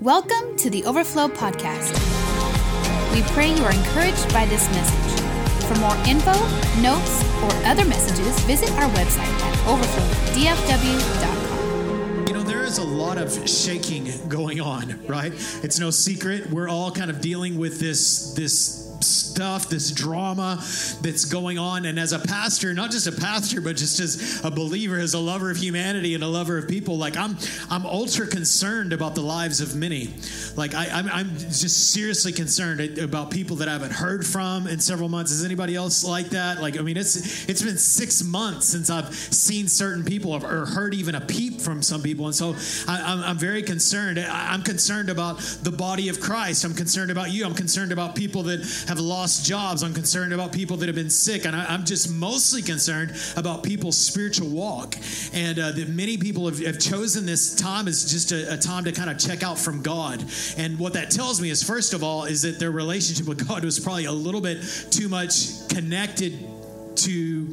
Welcome to the Overflow Podcast. We pray you are encouraged by this message. For more info, notes, or other messages, visit our website at overflowdfw.com. You know, there is a lot of shaking going on, right? It's no secret. We're all kind of dealing with this this stuff, this drama that's going on. And as a pastor, not just a pastor, but just as a believer, as a lover of humanity and a lover of people, like I'm, I'm ultra concerned about the lives of many. Like I, I'm, I'm just seriously concerned about people that I haven't heard from in several months. Is anybody else like that? Like, I mean, it's it's been six months since I've seen certain people or heard even a peep from some people, and so I, am I'm very concerned. I'm concerned about the body of Christ. I'm concerned about you. I'm concerned about people that have lost jobs. I'm concerned about people that have been sick. And I, am just mostly concerned about people's spiritual walk. And uh, that many people have, have, chosen this time as just a, a time to kind of check out from God. And what that tells me is, first of all, is that their relationship with God was probably a little bit too much connected to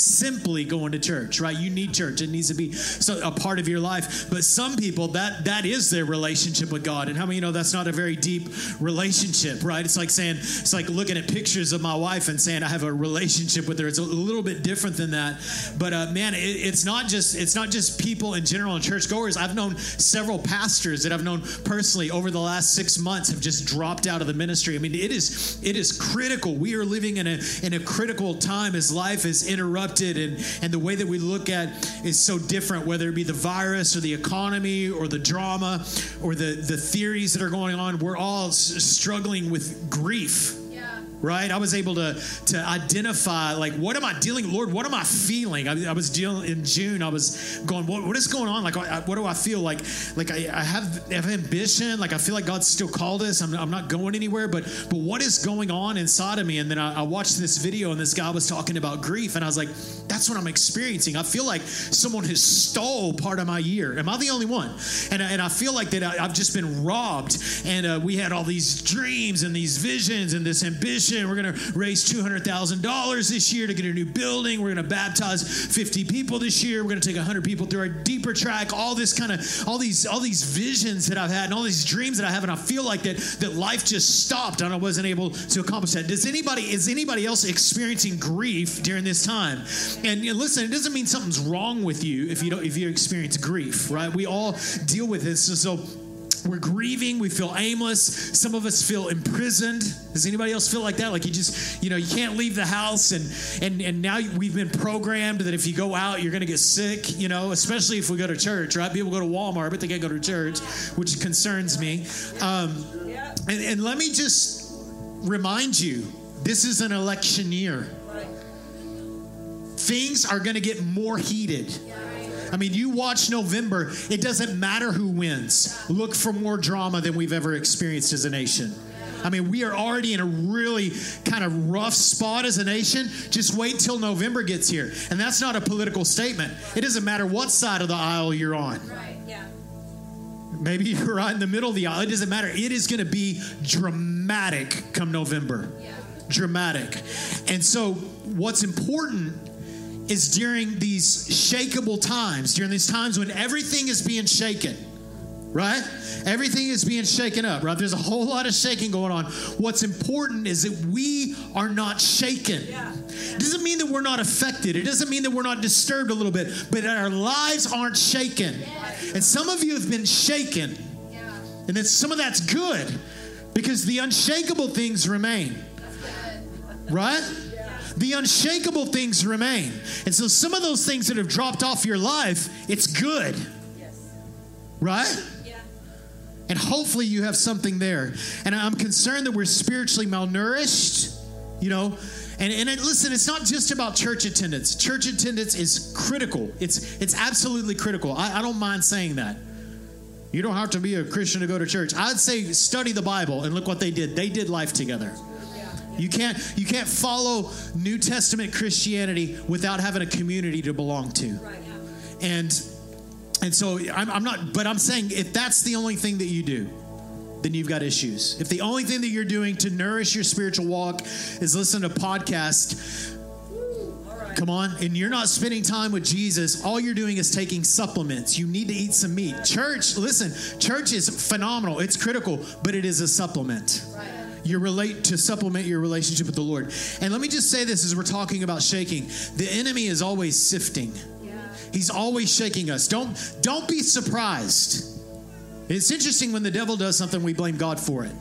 simply going to church, right? You need church. It needs to be so, a part of your life. But some people, that that is their relationship with God. And how many you know that's not a very deep relationship, right? It's like saying, it's like looking at pictures of my wife and saying I have a relationship with her. It's a little bit different than that. But uh, man, it, it's not just it's not just people in general and churchgoers. I've known several pastors that I've known personally over the last six months have just dropped out of the ministry. I mean, it is it is critical. We are living in a in a critical time as life is interrupted interrupted and, and the way that we look at is so different, whether it be the virus or the economy or the drama or the, the theories that are going on. We're all s- struggling with grief right? I was able to to identify like what am I dealing, Lord? What am I feeling? I, I was dealing in June. I was going, what, what is going on? Like, what do I feel like? Like I, I have, have ambition. Like I feel like God's still called us. I'm, I'm not going anywhere. But but what is going on inside of me? And then I, I watched this video, and this guy was talking about grief, and I was like, that's what I'm experiencing. I feel like someone has stole part of my year. Am I the only one? And and I feel like that I, have just been robbed. And uh, we had all these dreams and these visions and this ambition We're going to raise $200,000 this year to get a new building. We're going to baptize 50 people this year. We're going to take 100 people through our deeper track. All this kind of, all these, all these visions that I've had and all these dreams that I have. And I feel like that, that life just stopped and I wasn't able to accomplish that. Does anybody, is anybody else experiencing grief during this time? And you know, listen, it doesn't mean something's wrong with you if you don't, if you experience grief, right? We all deal with this. So, so we're grieving we feel aimless. Some of us feel imprisoned. Does anybody else feel like that? Like you just you know you can't leave the house and and and now we've been programmed that if you go out you're going to get sick you know especially if we go to church right? People go to walmart but they can't go to church which concerns me. Um, and, and let me just remind you this is an election year. Things are going to get more heated I mean, you watch November, it doesn't matter who wins. Look for more drama than we've ever experienced as a nation. I mean, we are already in a really kind of rough spot as a nation. Just wait till November gets here. And that's not a political statement. It doesn't matter what side of the aisle you're on. Right, yeah. Maybe you're right in the middle of the aisle. It doesn't matter. It is going to be dramatic come November. Yeah. Dramatic. And so, what's important is during these shakable times, during these times when everything is being shaken, right? Everything is being shaken up, right? There's a whole lot of shaking going on. What's important is that we are not shaken. Yeah. It doesn't mean that we're not affected. It doesn't mean that we're not disturbed a little bit, but our lives aren't shaken. And some of you have been shaken. Yeah. And then some of that's good because the unshakable things remain. Right? The unshakable things remain. And so some of those things that have dropped off your life, it's good. Yes. Right? Yeah. And hopefully you have something there. And I'm concerned that we're spiritually malnourished, you know. And, and it, listen, it's not just about church attendance. Church attendance is critical. It's it's absolutely critical. I, I don't mind saying that. You don't have to be a Christian to go to church. I'd say study the Bible and look what they did. They did life together. You can't you can't follow New Testament Christianity without having a community to belong to. And and so I'm, I'm not, but I'm saying if that's the only thing that you do, then you've got issues. If the only thing that you're doing to nourish your spiritual walk is listen to podcast, Come on. And you're not spending time with Jesus. All you're doing is taking supplements. You need to eat some meat. Church, listen, church is phenomenal. It's critical, but it is a supplement. You relate to supplement your relationship with the Lord. And let me just say this as we're talking about shaking. The enemy is always sifting. He's always shaking us. Don't don't be surprised. It's interesting when the devil does something, we blame God for it.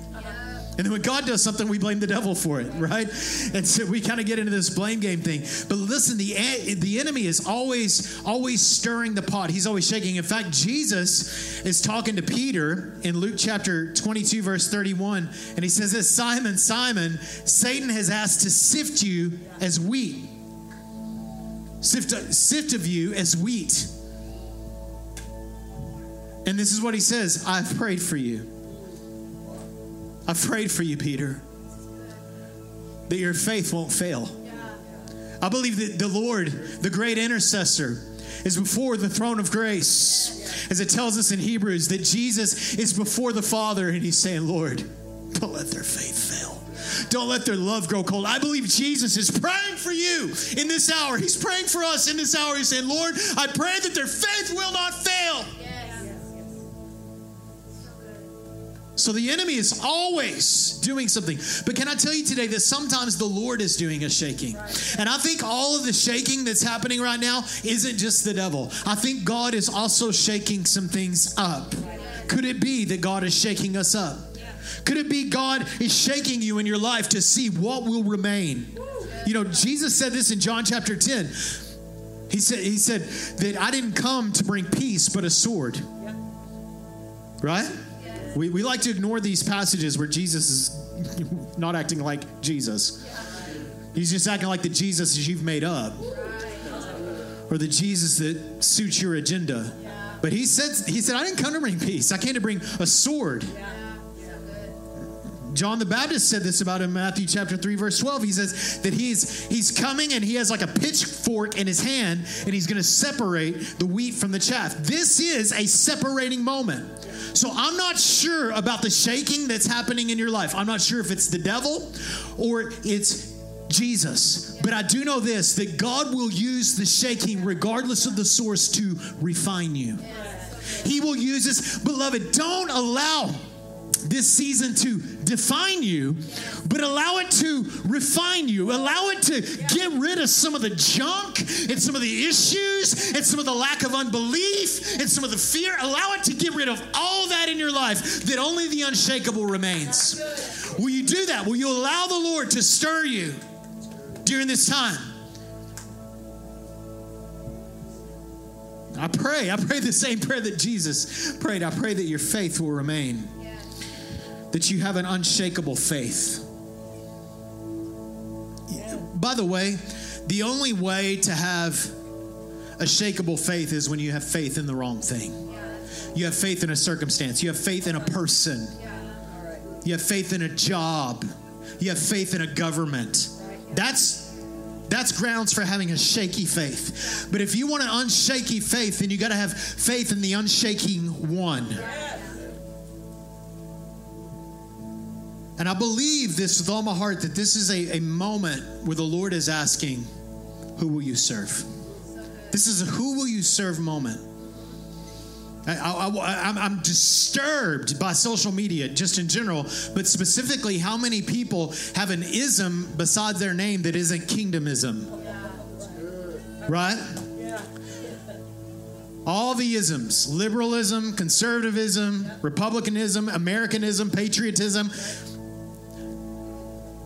And then when God does something, we blame the devil for it, right? And so we kind of get into this blame game thing. But listen, the the enemy is always always stirring the pot. He's always shaking. In fact, Jesus is talking to Peter in Luke chapter 22 verse 31, and he says this, "Simon, Simon, Satan has asked to sift you as wheat. Sift sift of you as wheat." And this is what he says, "I've prayed for you." I've prayed for you, Peter, that your faith won't fail. I believe that the Lord, the great intercessor, is before the throne of grace. As it tells us in Hebrews, that Jesus is before the Father and he's saying, Lord, don't let their faith fail. Don't let their love grow cold. I believe Jesus is praying for you in this hour. He's praying for us in this hour. He's saying, Lord, I pray that their faith will not fail. So the enemy is always doing something. But can I tell you today that sometimes the Lord is doing a shaking? And I think all of the shaking that's happening right now isn't just the devil. I think God is also shaking some things up. Could it be that God is shaking us up? Could it be God is shaking you in your life to see what will remain? You know, Jesus said this in John chapter 10. He said, he said that I didn't come to bring peace, but a sword. Right? We, we like to ignore these passages where Jesus is not acting like Jesus. He's just acting like the Jesus you've made up or the Jesus that suits your agenda. But he said, he said, I didn't come to bring peace. I came to bring a sword. John the Baptist said this about him in Matthew chapter 3 verse 12. He says that he's he's coming and he has like a pitchfork in his hand and he's going to separate the wheat from the chaff. This is a separating moment. So I'm not sure about the shaking that's happening in your life. I'm not sure if it's the devil or it's Jesus. But I do know this that God will use the shaking, regardless of the source, to refine you. He will use this. Beloved, don't allow this season to define you, but allow it to refine you. Allow it to get rid of some of the junk and some of the issues and some of the lack of unbelief and some of the fear. Allow it to get rid of all that in your life that only the unshakable remains. Will you do that? Will you allow the Lord to stir you during this time? I pray. I pray the same prayer that Jesus prayed. I pray that your faith will remain that you have an unshakable faith. By the way, the only way to have a shakable faith is when you have faith in the wrong thing. You have faith in a circumstance, you have faith in a person, you have faith in a job, you have faith in a government. That's that's grounds for having a shaky faith. But if you want an unshaky faith, then you got to have faith in the unshaking one. And I believe this with all my heart that this is a, a moment where the Lord is asking, Who will you serve? This is a who will you serve moment. I, am disturbed by social media just in general, but specifically how many people have an ism beside their name that isn't kingdomism. Right? All the isms liberalism, conservatism, republicanism, Americanism, patriotism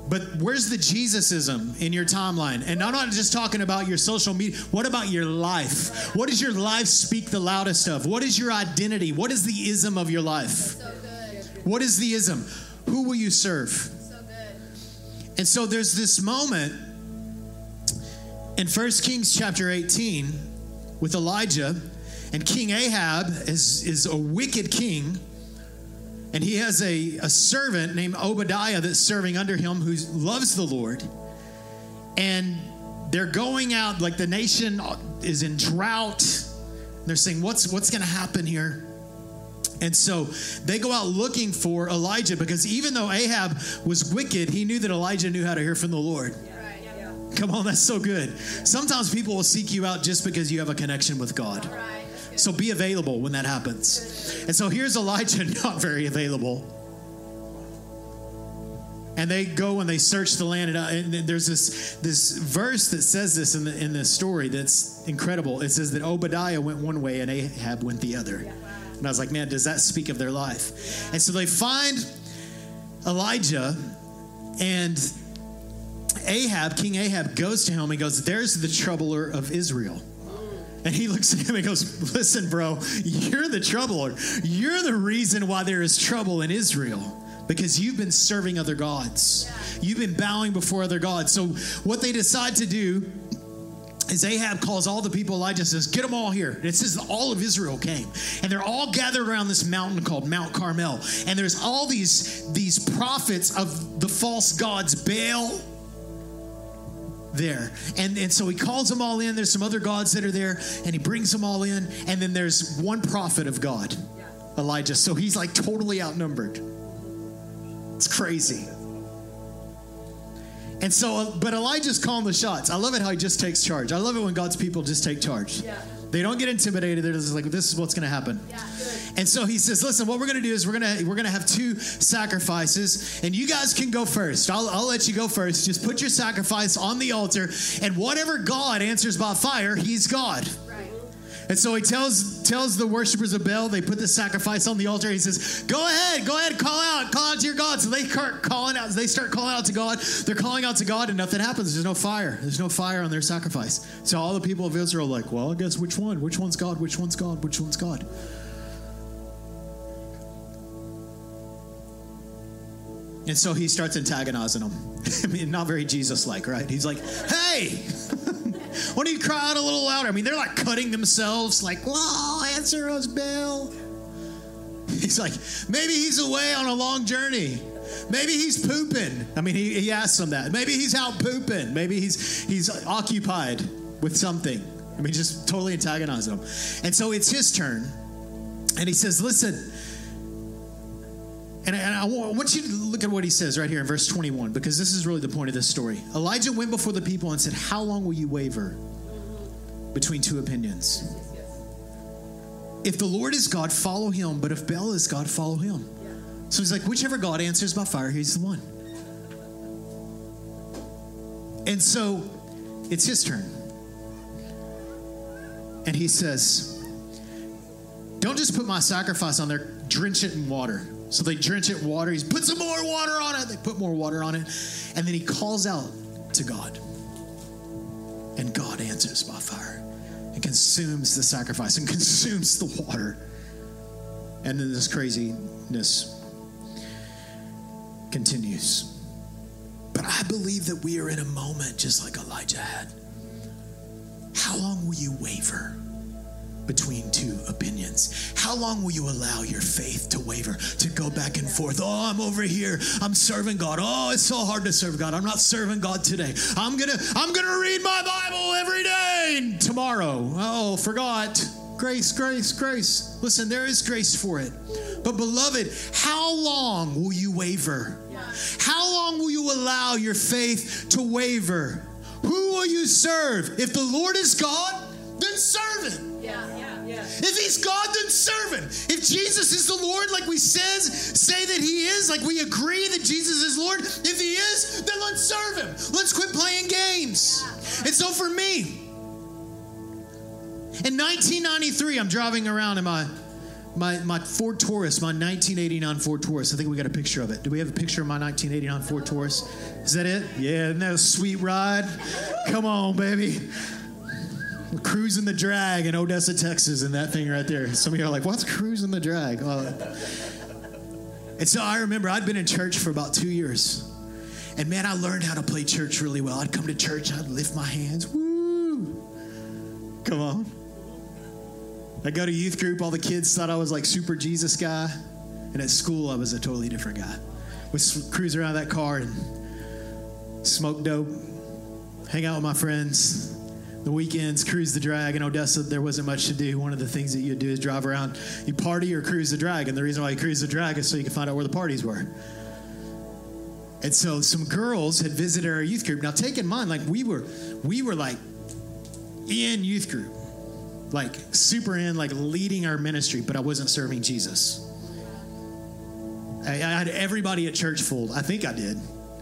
but where's the Jesusism in your timeline? And I'm not just talking about your social media. What about your life? What does your life speak the loudest of? What is your identity? What is the ism of your life? What is the ism? Who will you serve? And so there's this moment in 1 Kings chapter 18 with Elijah, and King Ahab is, is a wicked king and he has a, a servant named Obadiah that's serving under him who loves the Lord. And they're going out, like the nation is in drought. They're saying, What's, what's going to happen here? And so they go out looking for Elijah because even though Ahab was wicked, he knew that Elijah knew how to hear from the Lord. Come on, that's so good. Sometimes people will seek you out just because you have a connection with God. So be available when that happens. And so here's Elijah not very available. And they go and they search the land, and, uh, and there's this this verse that says this in the in the story that's incredible. It says that Obadiah went one way and Ahab went the other. And I was like, man, does that speak of their life? And so they find Elijah, and Ahab, King Ahab, goes to him and goes, There's the troubler of Israel. And he looks at him and goes, Listen, bro, you're the troubler. You're the reason why there is trouble in Israel because you've been serving other gods. You've been bowing before other gods. So, what they decide to do is Ahab calls all the people, Elijah and says, Get them all here. And it says all of Israel came. And they're all gathered around this mountain called Mount Carmel. And there's all these, these prophets of the false gods, Baal, there. And, and so he calls them all in. There's some other gods that are there, and he brings them all in. And then there's one prophet of God, Elijah. So he's like totally outnumbered. It's crazy. And so, uh, but Elijah's calling the shots. I love it how he just takes charge. I love it when God's people just take charge. Yeah. They don't get intimidated. They're just like, this is what's going to happen. Yeah, and so he says, listen, what we're going to do is we're going to we're going to have two sacrifices, and you guys can go first. I'll, I'll let you go first. Just put your sacrifice on the altar, and whatever God answers by fire, He's God. And so he tells tells the worshipers of Baal, they put the sacrifice on the altar. He says, "Go ahead, go ahead, call out, call out to your God." So they start calling out. They start calling out to God. They're calling out to God, and nothing happens. There's no fire. There's no fire on their sacrifice. So all the people of Israel are like, "Well, I guess which one? Which one's God? Which one's God? Which one's God?" And so he starts antagonizing them. I mean, not very Jesus like, right? He's like, hey, why don't you cry out a little louder? I mean, they're like cutting themselves, like, whoa, answer us, Bill. He's like, maybe he's away on a long journey. Maybe he's pooping. I mean, he, he asks them that. Maybe he's out pooping. Maybe he's he's occupied with something. I mean, just totally antagonizing them. And so it's his turn. And he says, listen, and I, and I, want you to look at what he says right here in verse 21, because this is really the point of this story. Elijah went before the people and said, How long will you waver between two opinions? If the Lord is God, follow him, but if Baal is God, follow him. So he's like, Whichever God answers by fire, he's the one. And so it's his turn. And he says, Don't just put my sacrifice on there, drench it in water. So they drench it water. He's put some more water on it. They put more water on it. And then he calls out to God. And God answers by fire and consumes the sacrifice and consumes the water. And then this craziness continues. But I believe that we are in a moment just like Elijah had. How long will you waver? Between two opinions? How long will you allow your faith to waver, to go back and forth? Oh, I'm over here. I'm serving God. Oh, it's so hard to serve God. I'm not serving God today. I'm going to I'm going to read my Bible every day tomorrow. Oh, forgot. Grace, grace, grace. Listen, there is grace for it. But beloved, how long will you waver? How long will you allow your faith to waver? Who will you serve? If the Lord is God, then serve him. If he's God, then serve him. If Jesus is the Lord, like we says, say that he is, like we agree that Jesus is Lord, if he is, then let's serve him. Let's quit playing games. And so for me, in 1993, I'm driving around in my my, my Ford Taurus, my 1989 Ford Taurus. I think we got a picture of it. Do we have a picture of my 1989 Ford Taurus? Is that it? Yeah, isn't that a sweet ride? Come on, baby cruising the drag in Odessa, Texas, and that thing right there. Some of you are like, what's cruising the drag? Well, and so I remember I'd been in church for about two years. And man, I learned how to play church really well. I'd come to church, I'd lift my hands. Woo! Come on. I go to youth group, all the kids thought I was like super Jesus guy. And at school, I was a totally different guy. Would cruise around that car and smoke dope, hang out with my friends, the weekends, cruise the drag in Odessa, there wasn't much to do. One of the things that you'd do is drive around, you party or cruise the drag. And the reason why you cruise the drag is so you can find out where the parties were. And so some girls had visited our youth group. Now take in mind, like we were, we were like in youth group, like super in, like leading our ministry, but I wasn't serving Jesus. I, I had everybody at church fooled. I think I did.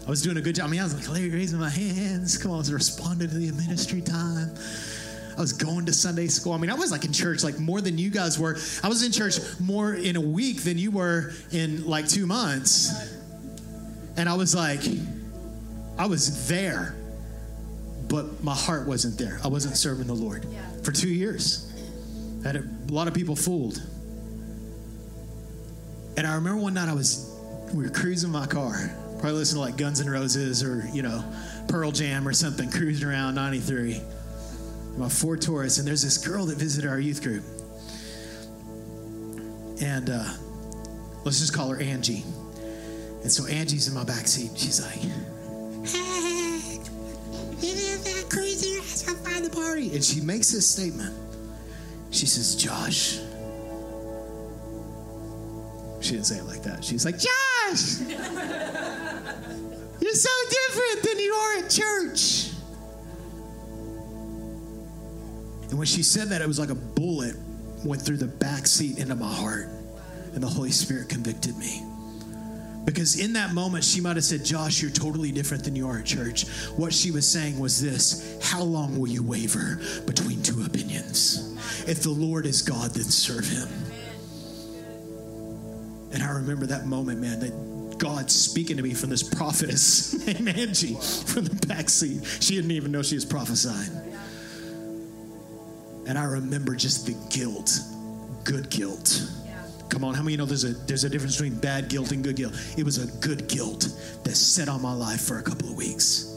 I was doing a good job. I mean, I was like raising my hands. Come on, I was responding to the ministry time. I was going to Sunday school. I mean, I was like in church like more than you guys were. I was in church more in a week than you were in like two months. And I was like, I was there, but my heart wasn't there. I wasn't serving the Lord yeah. for two years. I had a, a lot of people fooled. And I remember one night I was, we were cruising my car, probably listening to like Guns N' Roses or, you know, Pearl Jam or something, cruising around 93. My Ford Taurus, and there's this girl that visited our youth group. And uh, let's just call her Angie. And so Angie's in my back seat. She's like, "Hey, that crazy ass find the party." And she makes this statement. She says, "Josh." She didn't say it like that. She's like, "Josh, so different than you are at church." And when she said that, it was like a bullet went through the back seat into my heart, and the Holy Spirit convicted me. Because in that moment, she might have said, Josh, you're totally different than you are at church. What she was saying was this How long will you waver between two opinions? If the Lord is God, then serve him. And I remember that moment, man, that God speaking to me from this prophetess named Angie from the back seat. She didn't even know she was prophesying. And I remember just the guilt, good guilt Come on, how many you know there's a there's a difference between bad guilt and good guilt? It was a good guilt that set on my life for a couple of weeks.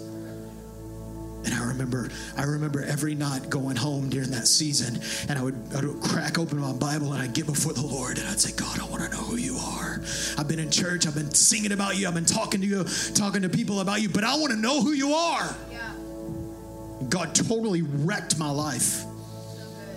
And I remember, I remember every night going home during that season, and I would, I would crack open my Bible and I'd get before the Lord and I'd say, God, I want to know who you are. I've been in church, I've been singing about you, I've been talking to you, talking to people about you, but I want to know who you are. Yeah. God totally wrecked my life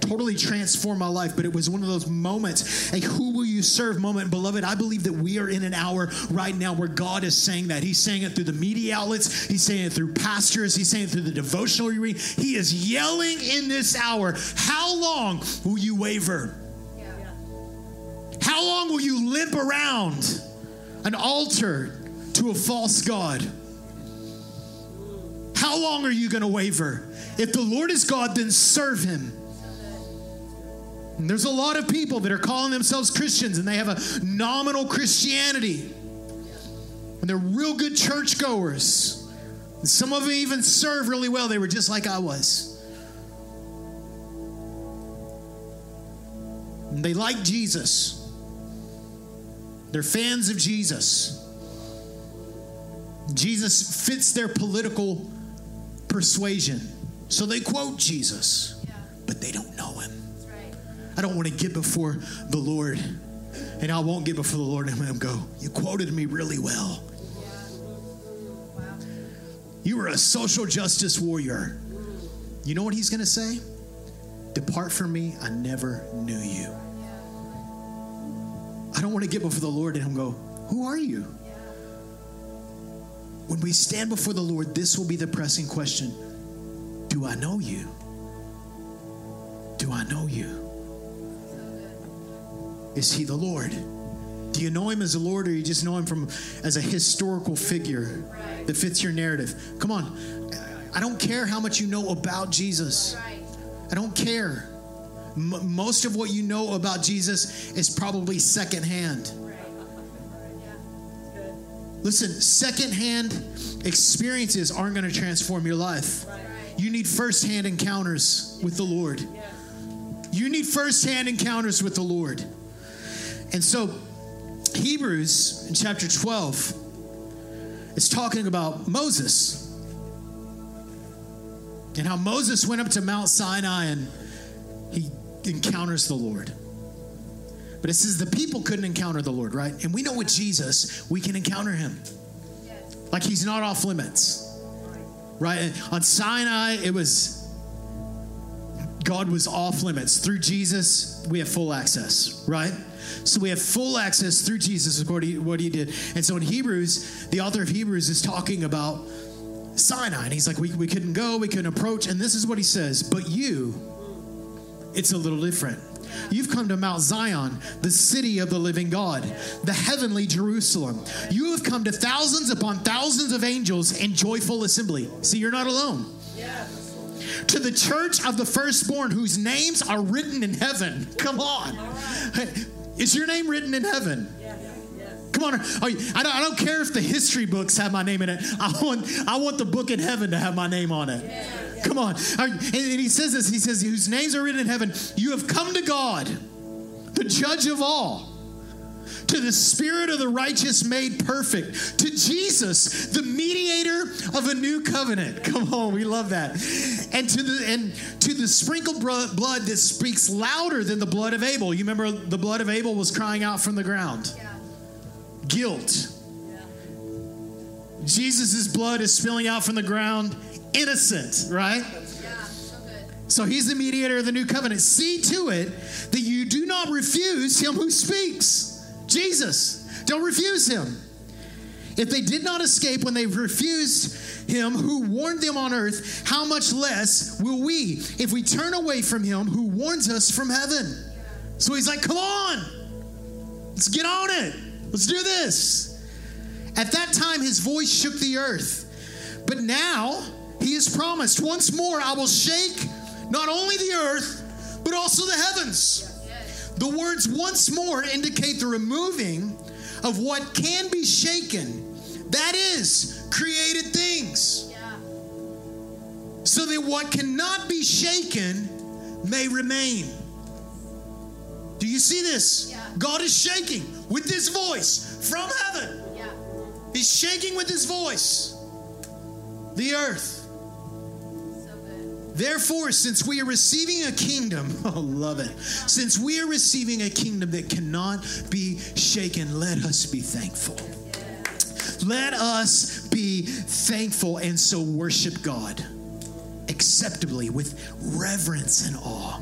totally transformed my life, but it was one of those moments, a who will you serve moment. Beloved, I believe that we are in an hour right now where God is saying that. He's saying it through the media outlets, He's saying it through pastors, He's saying it through the devotional you read. He is yelling in this hour, How long will you waver? How long will you limp around an altar to a false God? How long are you going to waver? If the Lord is God, then serve him. And there's a lot of people that are calling themselves Christians and they have a nominal Christianity. And they're real good churchgoers. And some of them even serve really well. They were just like I was. And they like Jesus. They're fans of Jesus. Jesus fits their political persuasion. So they quote Jesus, but they don't know him. I don't want to get before the Lord. And I won't get before the Lord and let him go, You quoted me really well. You were a social justice warrior. You know what he's going to say? Depart from me, I never knew you. I don't want to get before the Lord and him go, Who are you? When we stand before the Lord, this will be the pressing question Do I know you? Do I know you? Is he the Lord? Do you know him as the Lord or you just know him from as a historical figure that fits your narrative? Come on. I don't care how much you know about Jesus. I don't care. M- most of what you know about Jesus is probably secondhand. Listen, secondhand experiences aren't going to transform your life. You need firsthand encounters with the Lord. You need firsthand encounters with the Lord. And so, Hebrews in chapter 12 is talking about Moses and how Moses went up to Mount Sinai and he encounters the Lord. But it says the people couldn't encounter the Lord, right? And we know with Jesus, we can encounter him. Like he's not off limits, right? On Sinai, it was God was off limits. Through Jesus, we have full access, right? So we have full access through Jesus what he, what he did. And so in Hebrews, the author of Hebrews is talking about Sinai. And he's like, we, we couldn't go, we couldn't approach. And this is what he says But you, it's a little different. You've come to Mount Zion, the city of the living God, the heavenly Jerusalem. You have come to thousands upon thousands of angels in joyful assembly. See, you're not alone. To the church of the firstborn whose names are written in heaven. Come on. Is your name written in heaven? Come on, I don't, care if the history books have my name in it. I want, I want the book in heaven to have my name on it. Come on. And he says this He says, Whose names are written in heaven. You have come to God, the judge of all to the Spirit of the righteous made perfect, to Jesus, the mediator of a new covenant. Come on, we love that. And to the and to the sprinkled blood that speaks louder than the blood of Abel. You remember the blood of Abel was crying out from the ground. Yeah. Guilt. Yeah. Jesus' blood is spilling out from the ground, innocent, right? So he's the mediator of the new covenant. See to it that you do not refuse him who speaks. Jesus. Don't refuse him. If they did not escape when they refused him who warned them on earth, how much less will we if we turn away from him who warns us from heaven? So he's like, come on, let's get on it. Let's do this. At that time, his voice shook the earth. But now he has promised, once more I will shake not only the earth, but also the heavens. The words once more indicate the removing of what can be shaken. That is, created things. Yeah. So that what cannot be shaken may remain. Do you see this? Yeah. God is shaking with his voice from heaven. Yeah. He's shaking with his voice the earth. Therefore, since we are receiving a kingdom, oh, love it. Since we are receiving a kingdom that cannot be shaken, let us be thankful. Let us be thankful and so worship God acceptably with reverence and awe.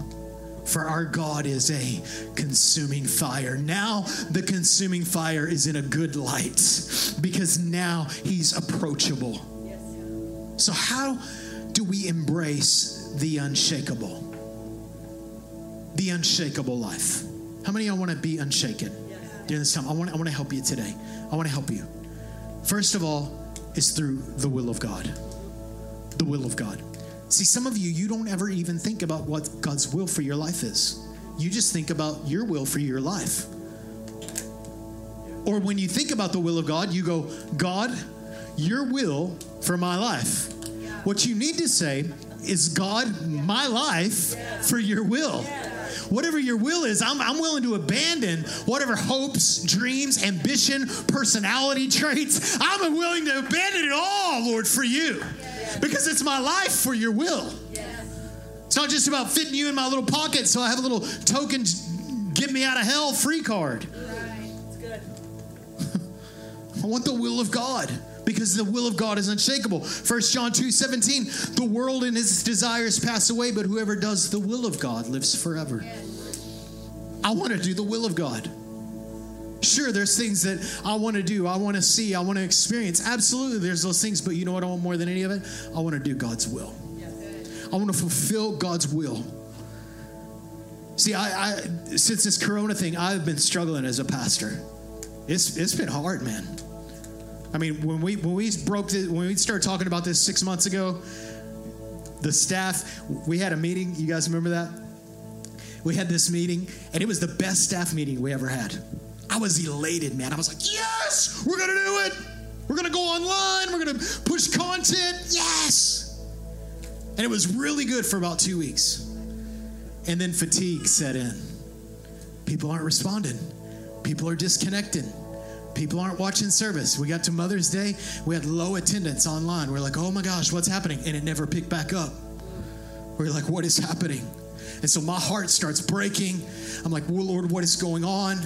For our God is a consuming fire. Now the consuming fire is in a good light because now he's approachable. So, how do we embrace the unshakable? The unshakable life. How many of y'all want to be unshaken during this time? I want, I want to help you today. I want to help you. First of all, is through the will of God. The will of God. See, some of you, you don't ever even think about what God's will for your life is. You just think about your will for your life. Or when you think about the will of God, you go, God, your will for my life. What you need to say is, God, my life for your will. Whatever your will is, I'm, I'm willing to abandon whatever hopes, dreams, ambition, personality traits. I'm willing to abandon it all, Lord, for you. Because it's my life for your will. It's not just about fitting you in my little pocket so I have a little token, get me out of hell free card. I want the will of God because the will of God is unshakable. 1 John 2 17, the world and its desires pass away, but whoever does the will of God lives forever. I want to do the will of God. Sure, there's things that I want to do, I want to see, I want to experience. Absolutely, there's those things, but you know what I want more than any of it? I want to do God's will. I want to fulfill God's will. See, I, I since this Corona thing, I've been struggling as a pastor. It's it's been hard, man. I mean, when we when we broke this, when we started talking about this six months ago, the staff we had a meeting. You guys remember that? We had this meeting, and it was the best staff meeting we ever had. I was elated, man. I was like, yes, we're gonna do it. We're gonna go online. We're gonna push content. Yes. And it was really good for about two weeks. And then fatigue set in. People aren't responding. People are disconnecting. People aren't watching service. We got to Mother's Day, we had low attendance online. We're like, oh my gosh, what's happening? And it never picked back up. We're like, what is happening? And so my heart starts breaking. I'm like, well, Lord, what is going on?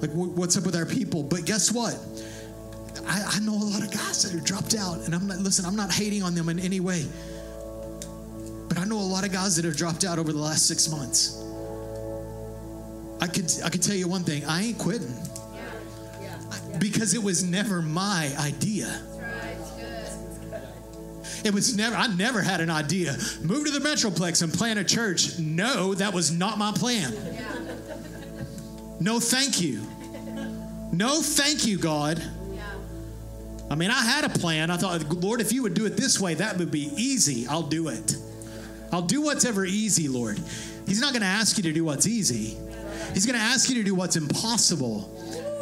Like, what's up with our people? But guess what? I, I know a lot of guys that are dropped out, and I'm not, listen, I'm not hating on them in any way. But I know a lot of guys that have dropped out over the last six months. I could I could tell you one thing. I ain't quitting because it was never my idea. It was never, I never had an idea. Move to the Metroplex and plant a church. No, that was not my plan. No, thank you. No, thank you, God. I mean, I had a plan. I thought, Lord, if you would do it this way, that would be easy. I'll do it. I'll do what's ever easy, Lord. He's not going to ask you to do what's easy. He's going to ask you to do what's impossible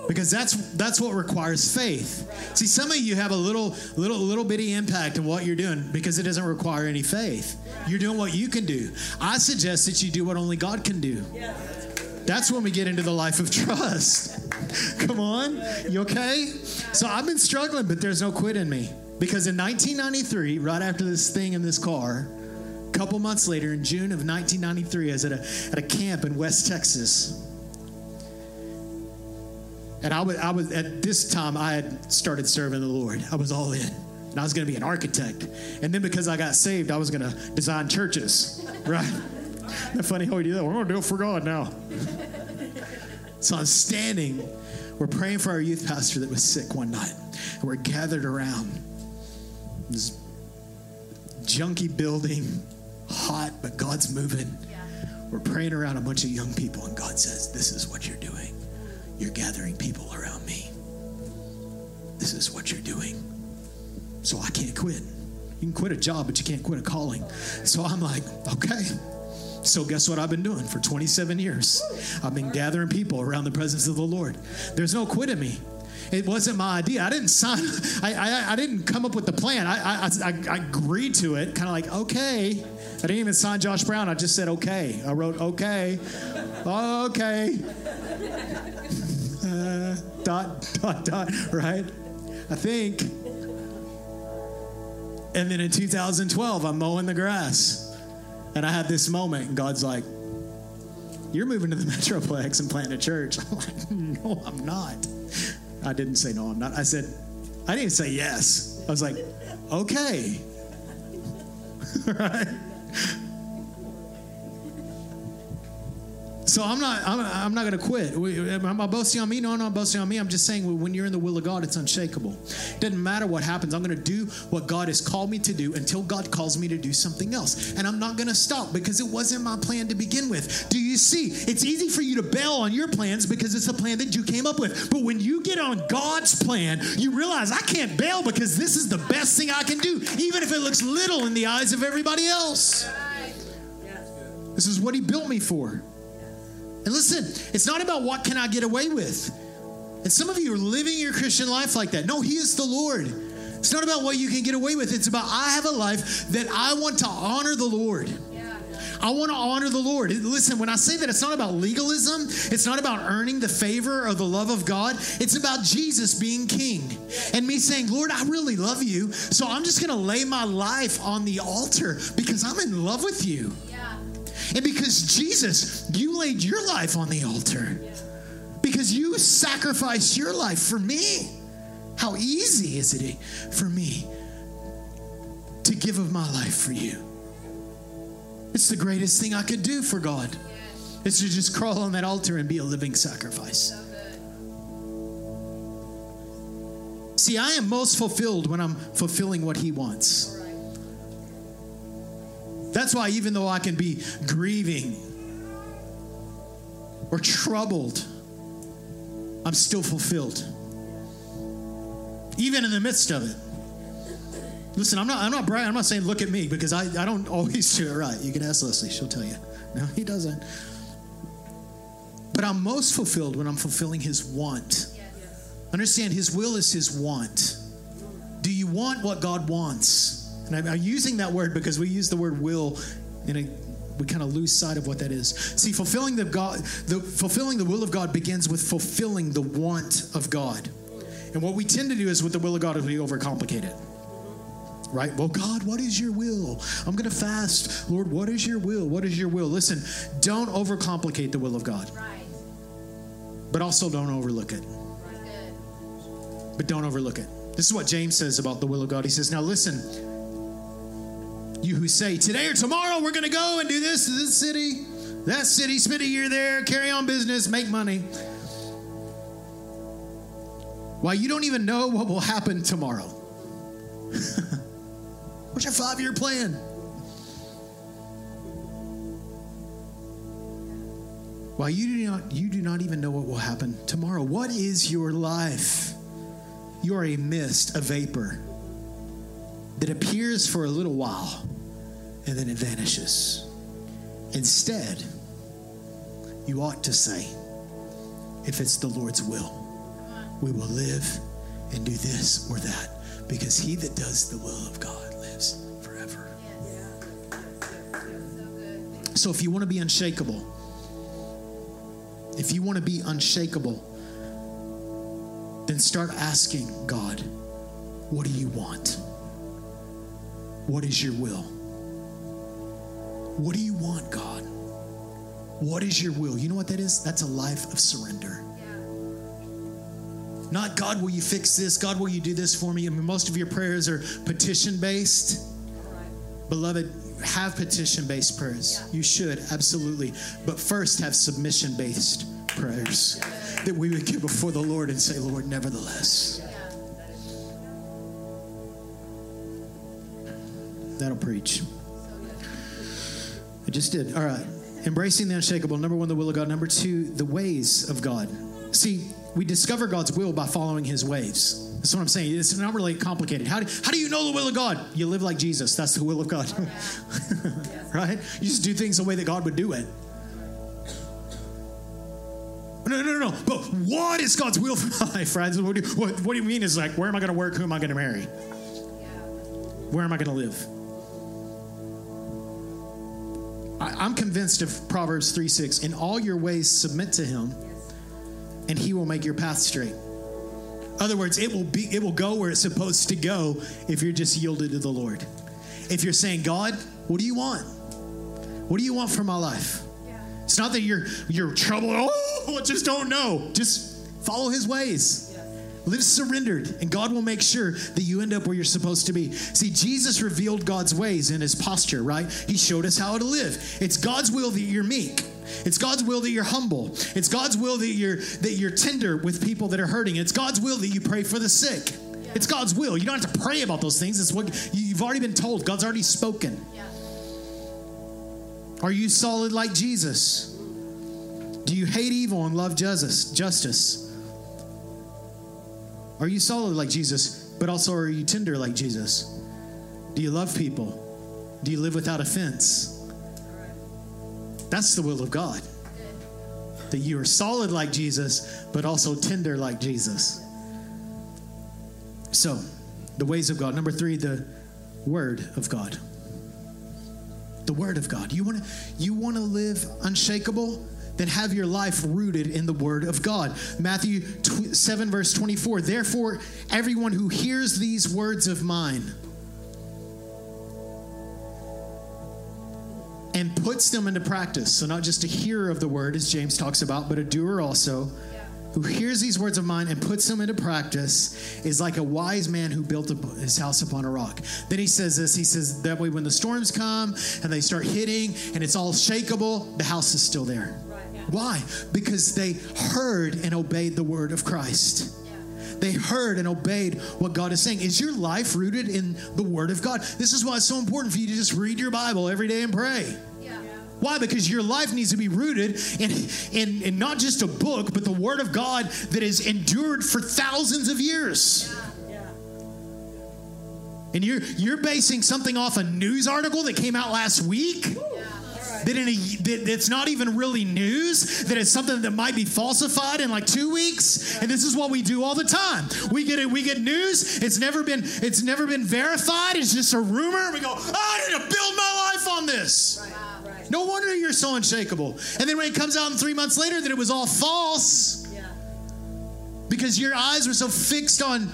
because that's that's what requires faith. See, some of you have a little little little bitty impact in what you're doing because it doesn't require any faith. You're doing what you can do. I suggest that you do what only God can do. That's when we get into the life of trust. Come on, you okay? So I've been struggling, but there's no quit in me because in 1993, right after this thing in this car, a couple months later, in June of 1993, I was at a at a camp in West Texas and I was, I was at this time I had started serving the Lord. I was all in. And I was going to be an architect. And then because I got saved, I was going to design churches. Right? Isn't that funny how we do that? We're going to do it for God now. so I'm standing. We're praying for our youth pastor that was sick one night. And we're gathered around this junky building, hot, but God's moving. Yeah. We're praying around a bunch of young people, and God says, This is what you're doing. You're gathering people around me. This is what you're doing. So I can't quit. You can quit a job, but you can't quit a calling. So I'm like, okay. So guess what I've been doing for 27 years? I've been gathering people around the presence of the Lord. There's no quit in me. It wasn't my idea. I didn't sign. I, I, I didn't come up with the plan. I, I, I, I agreed to it, kind of like okay. I didn't even sign Josh Brown. I just said okay. I wrote okay, okay dot, dot, dot, right? I think. And then in 2012, I'm mowing the grass. And I had this moment, and God's like, You're moving to the Metroplex and planting a church. I'm like, No, I'm not. I didn't say no, I'm not. I said, I didn't say yes. I was like, Okay. right? So I'm not, I'm, I'm not going to quit. Am I boasting on me? No, I'm not boasting on me. I'm just saying when you're in the will of God, it's unshakable. It doesn't matter what happens. I'm going to do what God has called me to do until God calls me to do something else. And I'm not going to stop because it wasn't my plan to begin with. Do you see? It's easy for you to bail on your plans because it's the plan that you came up with. But when you get on God's plan, you realize I can't bail because this is the best thing I can do, even if it looks little in the eyes of everybody else. This is what He built me for. And listen, it's not about what can I get away with. And some of you are living your Christian life like that. No, He is the Lord. It's not about what you can get away with. It's about I have a life that I want to honor the Lord. I want to honor the Lord. Listen, when I say that, it's not about legalism. It's not about earning the favor or the love of God. It's about Jesus being king and me saying, Lord, I really love you. So I'm just going to lay my life on the altar because I'm in love with you. And because Jesus, you laid your life on the altar. Because you sacrificed your life for me. How easy is it for me to give of my life for you? It's the greatest thing I could do for God. It's to just crawl on that altar and be a living sacrifice. See, I am most fulfilled when I'm fulfilling what He wants. That's why, even though I can be grieving or troubled, I'm still fulfilled. Even in the midst of it. Listen, I'm not, I'm not bragging. I'm not saying look at me because I, I don't always do it right. You can ask Leslie, she'll tell you. No, he doesn't. But I'm most fulfilled when I'm fulfilling his want. Understand, his will is his want. Do you want what God wants? And I'm, I'm using that word because we use the word will in a we kind of lose sight of what that is. See, fulfilling the God, the fulfilling the will of God begins with fulfilling the want of God. And what we tend to do is with the will of God is we overcomplicate it. Right? Well, God, what is your will? I'm going to fast. Lord, what is your will? What is your will? Listen, don't overcomplicate the will of God. Right. But also don't overlook it. Right. But don't overlook it. This is what James says about the will of God. He says, Now listen, You who say, today or tomorrow, we're going to go and do this to this city, that city, spend a year there, carry on business, make money. Why, you don't even know what will happen tomorrow. What's your five year plan? Why, you do, not, you do not even know what will happen tomorrow. What is your life? You are a mist, a vapor that appears for a little while and then it vanishes. Instead, you ought to say, if it's the Lord's will, we will live and do this or that because he that does the will of God lives forever. So if you want to be unshakable, if you want to be unshakable, then start asking God, what do you want? What is your will? What do you want, God? What is your will? You know what that is? That's a life of surrender. Not God, will you fix this? God, will you do this for me? I mean, most of your prayers are petition based. Beloved, have petition based prayers. Yeah. You should, absolutely. But first, have submission based prayers that we would get before the Lord and say, Lord, nevertheless. That'll preach. I just did. All right. Embracing the unshakable. Number one, the will of God. Number two, the ways of God. See, we discover God's will by following his ways. That's what I'm saying. It's not really complicated. How do, how do you know the will of God? You live like Jesus. That's the will of God. right? You just do things the way that God would do it. No, no, no, no. But what is God's will for my life, friends? What do, you, what, what do you mean is like, where am I going to work? Who am I going to marry? Where am I going to live? I, am convinced of Proverbs 3 6. In all your ways, submit to him, and he will make your path straight. Other words, it will be it will go where it's supposed to go if you're just yielded to the Lord. If you're saying, God, what do you want? What do you want for my life? Yeah. It's not that you're you're troubled. Oh, I just don't know. Just follow His ways. Live surrendered, and God will make sure that you end up where you're supposed to be. See, Jesus revealed God's ways in his posture, right? He showed us how to live. It's God's will that you're meek. It's God's will that you're humble. It's God's will that you're that you're tender with people that are hurting. It's God's will that you pray for the sick. Yeah. It's God's will. You don't have to pray about those things. It's what you've already been told. God's already spoken. Yeah. Are you solid like Jesus? Do you hate evil and love justice? Justice. Are you solid like Jesus, but also are you tender like Jesus? Do you love people? Do you live without offense? That's the will of God. That you are solid like Jesus, but also tender like Jesus. So, the ways of God. Number three, the Word of God. The Word of God. You want to you want to live unshakable? Then have your life rooted in the Word of God. Matthew 7, verse 24. Therefore, everyone who hears these words of mine and puts them into practice, so not just a hearer of the Word, as James talks about, but a doer also who hears these words of mine and puts them into practice is like a wise man who built his house upon a rock. Then he says this he says, That way, when the storms come and they start hitting and it's all shakable, the house is still there. Why? Because they heard and obeyed the word of Christ. They heard and obeyed what God is saying. Is your life rooted in the Word of God? This is why it's so important for you to just read your Bible every day and pray. Why? Because your life needs to be rooted in, in, in, not just a book, but the Word of God that has endured for thousands of years. Yeah. Yeah. And you're, you're basing something off a news article that came out last week? Yeah that, in a, that it's not even really news, that it's something that might be falsified in like two weeks. And this is what we do all the time. We get it, we get news, it's never been, it's never been verified, it's just a rumor. We go, oh, I need to build my life on this. Right. No wonder you're so unshakable. And then when it comes out in three months later that it was all false, yeah. because your eyes were so fixed on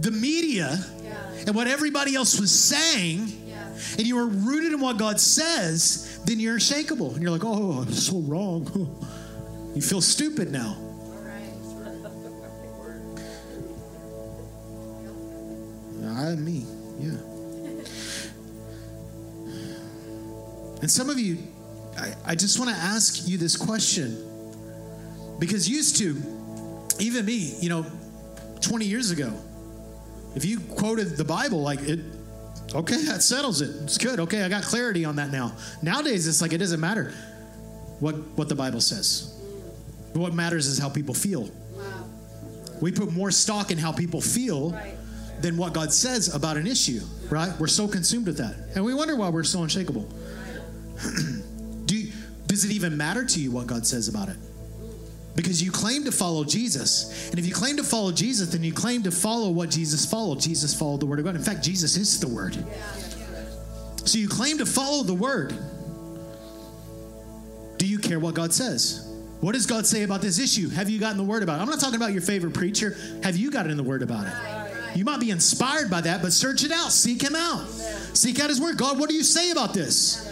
the media yeah. and what everybody else was saying, yeah. and you were rooted in what God says, then you're unshakable. And you're like, oh, I'm so wrong. You feel stupid now. I ah, me, yeah. And some of you, I, I just want to ask you this question. Because used to, even me, you know, 20 years ago, if you quoted the Bible, like it, okay, that settles it. It's good. Okay, I got clarity on that now. Nowadays, it's like it doesn't matter what, what the Bible says. What matters is how people feel. Wow. We put more stock in how people feel right. than what God says about an issue, right? We're so consumed with that. And we wonder why we're so unshakable. Do you, does it even matter to you what God says about it? Because you claim to follow Jesus. And if you claim to follow Jesus, then you claim to follow what Jesus followed. Jesus followed the Word of God. In fact, Jesus is the Word. So you claim to follow the Word. Do you care what God says? What does God say about this issue? Have you gotten the Word about it? I'm not talking about your favorite preacher. Have you gotten the Word about it? You might be inspired by that, but search it out. Seek Him out. Seek out His Word. God, what do you say about this?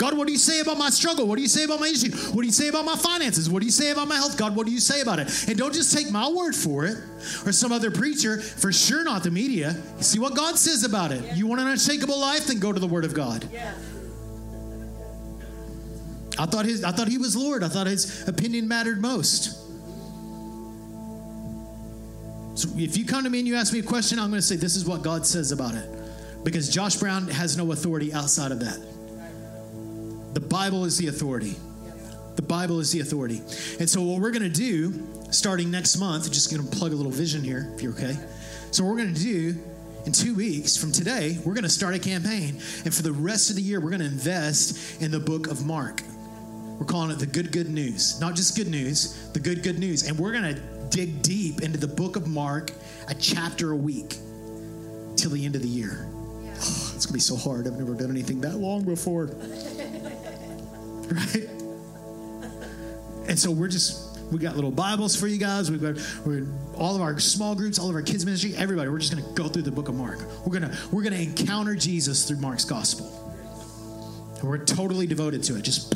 God, what do you say about my struggle? What do you say about my issue? What do you say about my finances? What do you say about my health? God, what do you say about it? And don't just take my word for it or some other preacher, for sure not the media. See what God says about it. You want an unshakable life? Then go to the Word of God. I thought his I thought he was Lord. I thought his opinion mattered most. So if you come to me and you ask me a question, I'm going to say this is what God says about it. Because Josh Brown has no authority outside of that. The Bible is the authority. The Bible is the authority. And so, what we're going to do starting next month, just going to plug a little vision here, if you're okay. So, what we're going to do in two weeks from today, we're going to start a campaign. And for the rest of the year, we're going to invest in the book of Mark. We're calling it the good, good news. Not just good news, the good, good news. And we're going to dig deep into the book of Mark, a chapter a week, till the end of the year. Yeah. Oh, it's going to be so hard. I've never done anything that long before. right? And so we're just we got little Bibles for you guys. We've got we're, all of our small groups, all of our kids ministry, everybody. We're just going to go through the book of Mark. We're gonna we're gonna encounter Jesus through Mark's gospel, and we're totally devoted to it. Just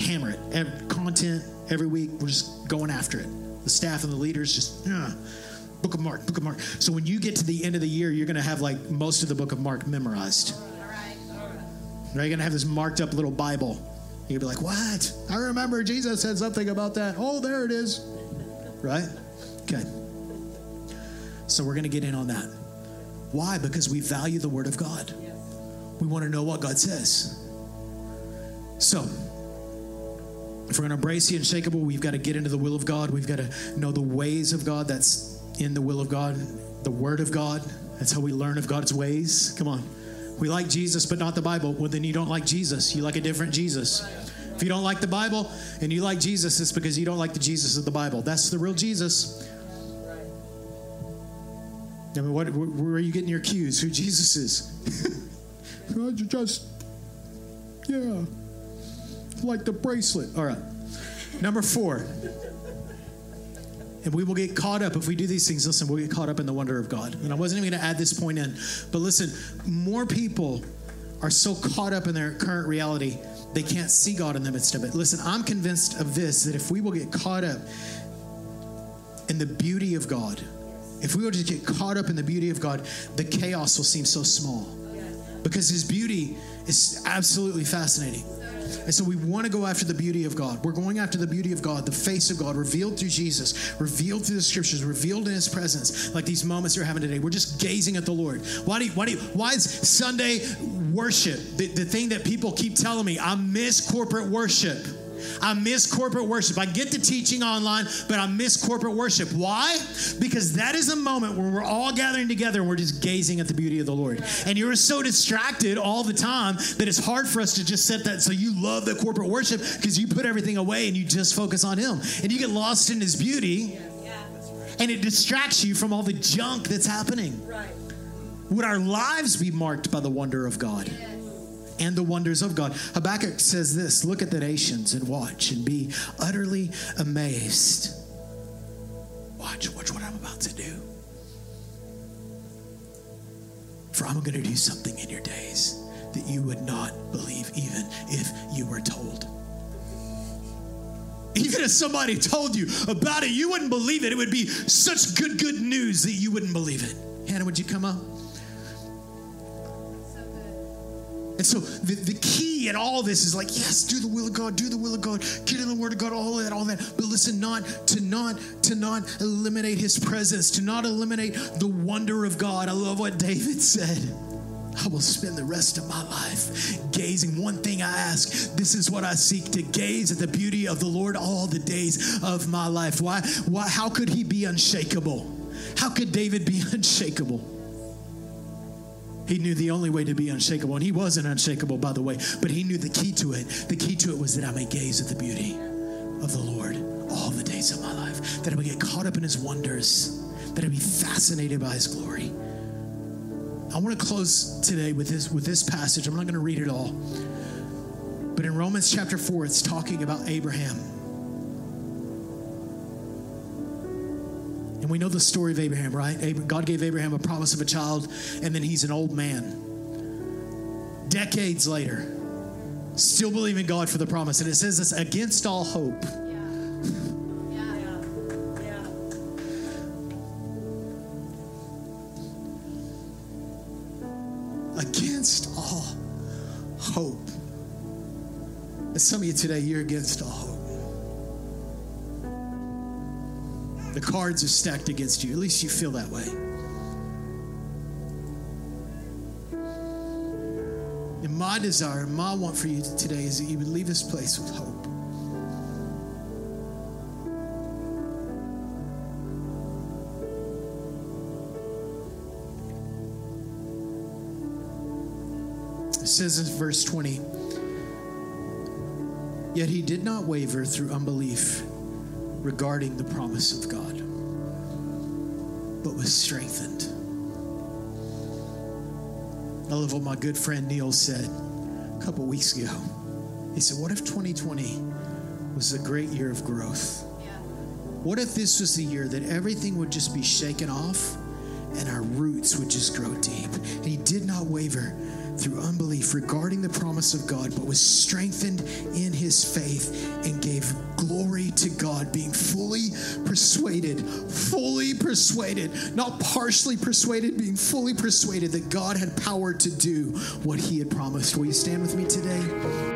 hammer it. Every, content every week. We're just going after it. The staff and the leaders just. Uh, book of Mark, book of Mark. So when you get to the end of the year, you're going to have like most of the book of Mark memorized. All right. All right. You're going to have this marked up little Bible You'd be like, what? I remember Jesus said something about that. Oh, there it is. Right? Okay. So we're going to get in on that. Why? Because we value the Word of God. We want to know what God says. So, if we're going to embrace the unshakable, we've got to get into the will of God. We've got to know the ways of God. That's in the will of God, the Word of God. That's how we learn of God's ways. Come on. We like Jesus, but not the Bible. Well, then you don't like Jesus. You like a different Jesus. If you don't like the Bible and you like Jesus, it's because you don't like the Jesus of the Bible. That's the real Jesus. I mean, what, where are you getting your cues? Who Jesus is? just, yeah, like the bracelet. All right. Number four. And we will get caught up if we do these things. Listen, we'll get caught up in the wonder of God. And I wasn't even going to add this point in, but listen, more people are so caught up in their current reality, they can't see God in the midst of it. Listen, I'm convinced of this that if we will get caught up in the beauty of God, if we were to get caught up in the beauty of God, the chaos will seem so small because His beauty is absolutely fascinating. And so we want to go after the beauty of God. We're going after the beauty of God, the face of God, revealed through Jesus, revealed through the scriptures, revealed in his presence, like these moments you're having today. We're just gazing at the Lord. Why do you, why do you, why is Sunday worship the, the thing that people keep telling me? I miss corporate worship. I miss corporate worship. I get the teaching online, but I miss corporate worship. Why? Because that is a moment where we're all gathering together and we're just gazing at the beauty of the Lord. And you're so distracted all the time that it's hard for us to just set that. So you love the corporate worship because you put everything away and you just focus on Him. And you get lost in His beauty. And it distracts you from all the junk that's happening. Would our lives be marked by the wonder of God? And the wonders of God. Habakkuk says this Look at the nations and watch and be utterly amazed. Watch, watch what I'm about to do. For I'm going to do something in your days that you would not believe, even if you were told. Even if somebody told you about it, you wouldn't believe it. It would be such good, good news that you wouldn't believe it. Hannah, would you come up? And so the, the key in all this is like, yes, do the will of God, do the will of God, get in the word of God, all that, all that. But listen, not to not to not eliminate his presence, to not eliminate the wonder of God. I love what David said. I will spend the rest of my life gazing. One thing I ask, this is what I seek to gaze at the beauty of the Lord all the days of my life. Why? Why how could he be unshakable? How could David be unshakable? He knew the only way to be unshakable, and he wasn't unshakable, by the way, but he knew the key to it. The key to it was that I may gaze at the beauty of the Lord all the days of my life, that I would get caught up in his wonders, that I'd be fascinated by his glory. I want to close today with this with this passage. I'm not going to read it all. But in Romans chapter 4, it's talking about Abraham. And we know the story of Abraham, right? God gave Abraham a promise of a child, and then he's an old man. Decades later, still believing God for the promise. And it says this against all hope. Against all hope. And some of you today, you're against all hope. The cards are stacked against you. At least you feel that way. And my desire, my want for you today is that you would leave this place with hope. It says in verse 20, Yet he did not waver through unbelief regarding the promise of God, but was strengthened. I love what my good friend Neil said a couple weeks ago. He said, What if 2020 was a great year of growth? What if this was the year that everything would just be shaken off and our roots would just grow deep? And he did not waver through unbelief regarding the promise of God, but was strengthened in his faith and gave glory to God, being fully persuaded, fully persuaded, not partially persuaded, being fully persuaded that God had power to do what he had promised. Will you stand with me today?